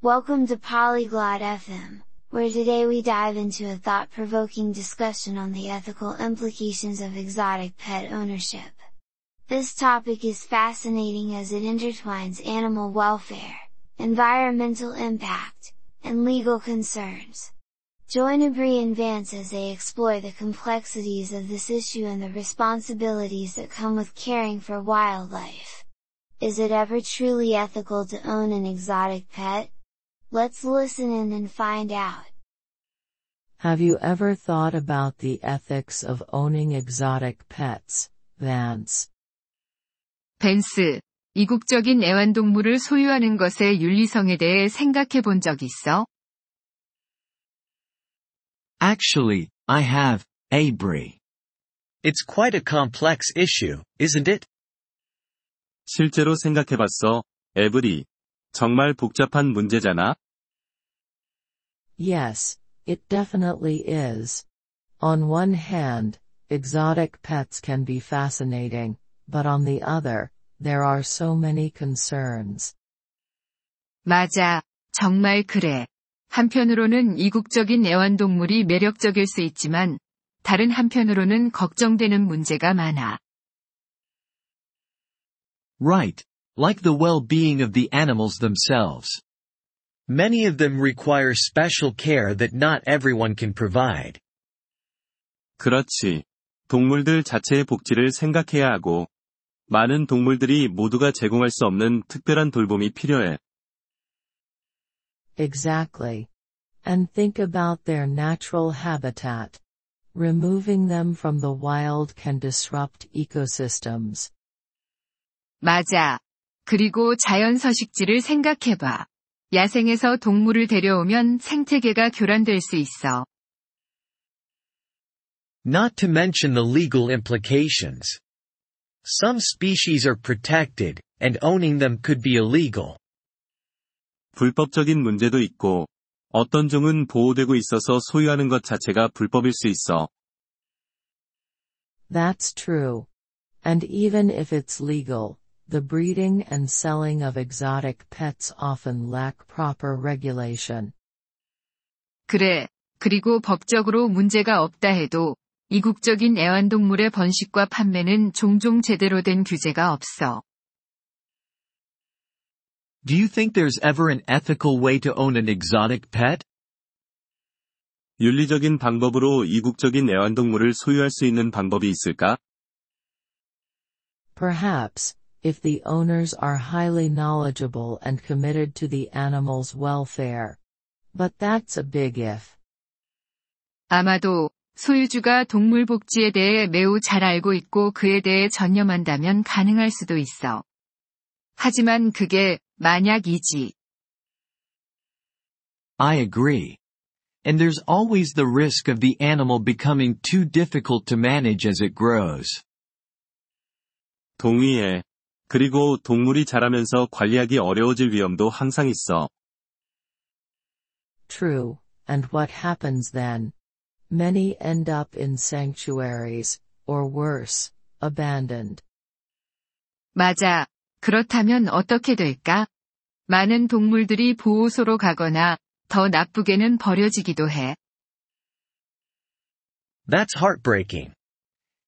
Welcome to Polyglot FM, where today we dive into a thought-provoking discussion on the ethical implications of exotic pet ownership. This topic is fascinating as it intertwines animal welfare, environmental impact, and legal concerns. Join Avery and Vance as they explore the complexities of this issue and the responsibilities that come with caring for wildlife. Is it ever truly ethical to own an exotic pet? Let's listen in and find out. Have you ever thought about the ethics of owning exotic pets, Vance? 벤스, 이국적인 애완동물을 소유하는 것의 윤리성에 대해 생각해 본 적 있어? Actually, I have, Abri. It's quite a complex issue, isn't it? 실제로 생각해봤어, 에브리. 정말 복잡한 문제잖아? Yes, it definitely is. On one hand, exotic pets can be fascinating, but on the other, there are so many concerns. 맞아, 정말 그래. 한편으로는 이국적인 애완동물이 매력적일 수 있지만, 다른 한편으로는 걱정되는 문제가 많아. Right. Like the well-being of the animals themselves. Many of them require special care that not everyone can provide. 그렇지. 동물들 자체의 복지를 생각해야 하고, 많은 동물들이 모두가 제공할 수 없는 특별한 돌봄이 필요해. Exactly. And think about their natural habitat. Removing them from the wild can disrupt ecosystems. 맞아. 그리고 자연 서식지를 생각해봐. 야생에서 동물을 데려오면 생태계가 교란될 수 있어. Not to mention the legal implications. Some species are protected, and owning them could be illegal. 불법적인 문제도 있고, 어떤 종은 보호되고 있어서 소유하는 것 자체가 불법일 수 있어. That's true. And even if it's legal, the breeding and selling of exotic pets often lack proper regulation. 그래. 그리고 법적으로 문제가 없다 해도, 이국적인 애완동물의 번식과 판매는 종종 제대로 된 규제가 없어. Do you think there's ever an ethical way to own an exotic pet? 윤리적인 방법으로 이국적인 애완동물을 소유할 수 있는 방법이 있을까? Perhaps, if the owners are highly knowledgeable and committed to the animal's welfare. But that's a big if. 아마도, 소유주가 동물 복지에 대해 매우 잘 알고 있고 그에 대해 전념한다면 가능할 수도 있어. 하지만 그게 만약이지. I agree. And there's always the risk of the animal becoming too difficult to manage as it grows. 동의해. 그리고 동물이 자라면서 관리하기 어려워질 위험도 항상 있어. True, and what happens then? Many end up in sanctuaries, or worse, abandoned. 맞아. 그렇다면 어떻게 될까? 많은 동물들이 보호소로 가거나, 더 나쁘게는 버려지기도 해. That's heartbreaking.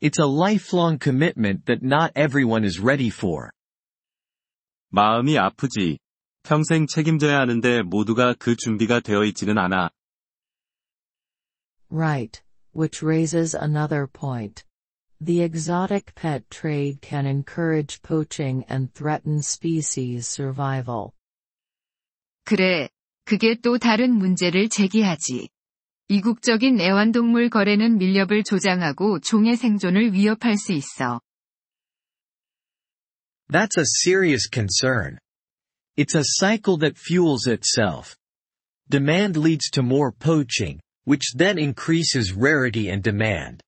It's a lifelong commitment that not everyone is ready for. 마음이 아프지. 평생 책임져야 하는데 모두가 그 준비가 되어 있지는 않아. Right, which raises another point. The exotic pet trade can encourage poaching and threaten species survival. 그래. 그게 또 다른 문제를 제기하지. 이국적인 애완동물 거래는 밀렵을 조장하고 종의 생존을 위협할 수 있어. That's a serious concern. It's a cycle that fuels itself. Demand leads to more poaching, which then increases rarity and demand.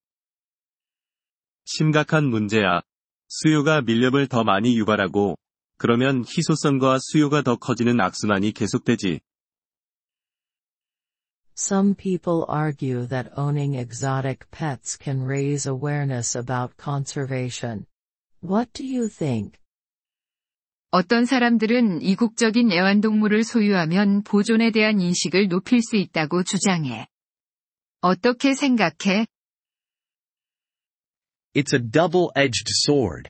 심각한 문제야. 수요가 밀렵을 더 많이 유발하고, 그러면 희소성과 수요가 더 커지는 악순환이 계속되지. Some people argue that owning exotic pets can raise awareness about conservation. What do you think? 어떤 사람들은 이국적인 애완동물을 소유하면 보존에 대한 인식을 높일 수 있다고 주장해. 어떻게 생각해? It's a double-edged sword.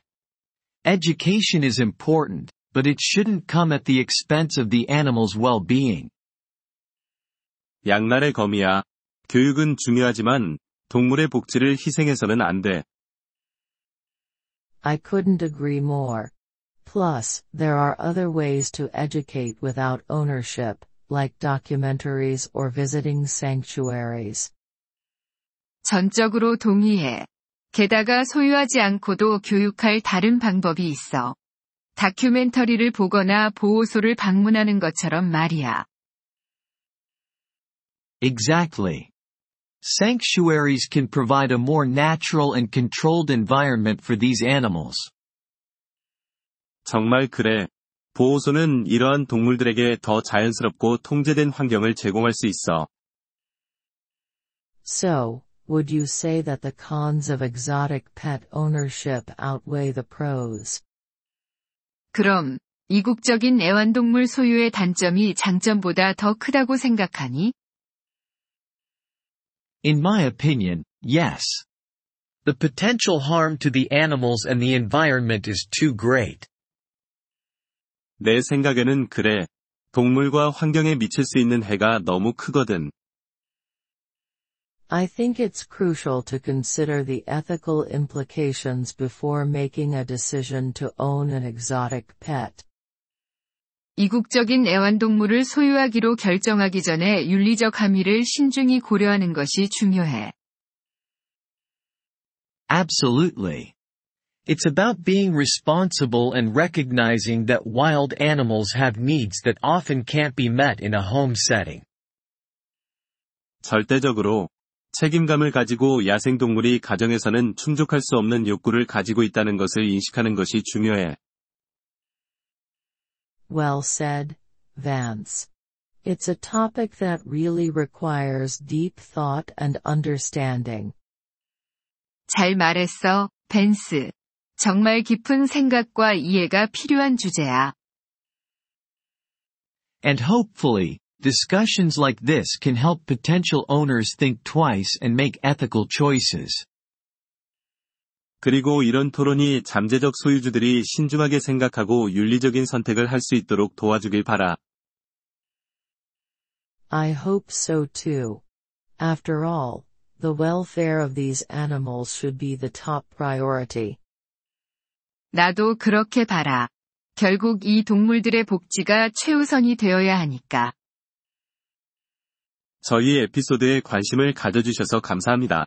Education is important, but it shouldn't come at the expense of the animal's well-being. 양날의 검이야. 교육은 중요하지만 동물의 복지를 희생해서는 안 돼. I couldn't agree more. Plus, there are other ways to educate without ownership, like documentaries or visiting sanctuaries. 전적으로 동의해. 게다가 소유하지 않고도 교육할 다른 방법이 있어. 다큐멘터리를 보거나 보호소를 방문하는 것처럼 말이야. Exactly. Sanctuaries can provide a more natural and controlled environment for these animals. 정말 그래. 보호소는 이러한 동물들에게 더 자연스럽고 통제된 환경을 제공할 수 있어. So, would you say that the cons of exotic pet ownership outweigh the pros? 그럼, 이국적인 애완동물 소유의 단점이 장점보다 더 크다고 생각하니? In my opinion, yes. The potential harm to the animals and the environment is too great. 내 생각에는 그래. 동물과 환경에 미칠 수 있는 해가 너무 크거든. I think it's crucial to consider the ethical implications before making a decision to own an exotic pet. 이국적인 애완동물을 소유하기로 결정하기 전에 윤리적 함의를 신중히 고려하는 것이 중요해. Absolutely. It's about being responsible and recognizing that wild animals have needs that often can't be met in a home setting. 절대적으로 책임감을 가지고 야생동물이 가정에서는 충족할 수 없는 욕구를 가지고 있다는 것을 인식하는 것이 중요해. Well said, Vance. It's a topic that really requires deep thought and understanding. 잘 말했어, 벤스. 정말 깊은 생각과 이해가 필요한 주제야. And hopefully, discussions like this can help potential owners think twice and make ethical choices. 그리고 이런 토론이 잠재적 소유주들이 신중하게 생각하고 윤리적인 선택을 할 수 있도록 도와주길 바라. I hope so too. After all, the welfare of these animals should be the top priority. 나도 그렇게 봐라. 결국 이 동물들의 복지가 최우선이 되어야 하니까. 저희 에피소드에 관심을 가져주셔서 감사합니다.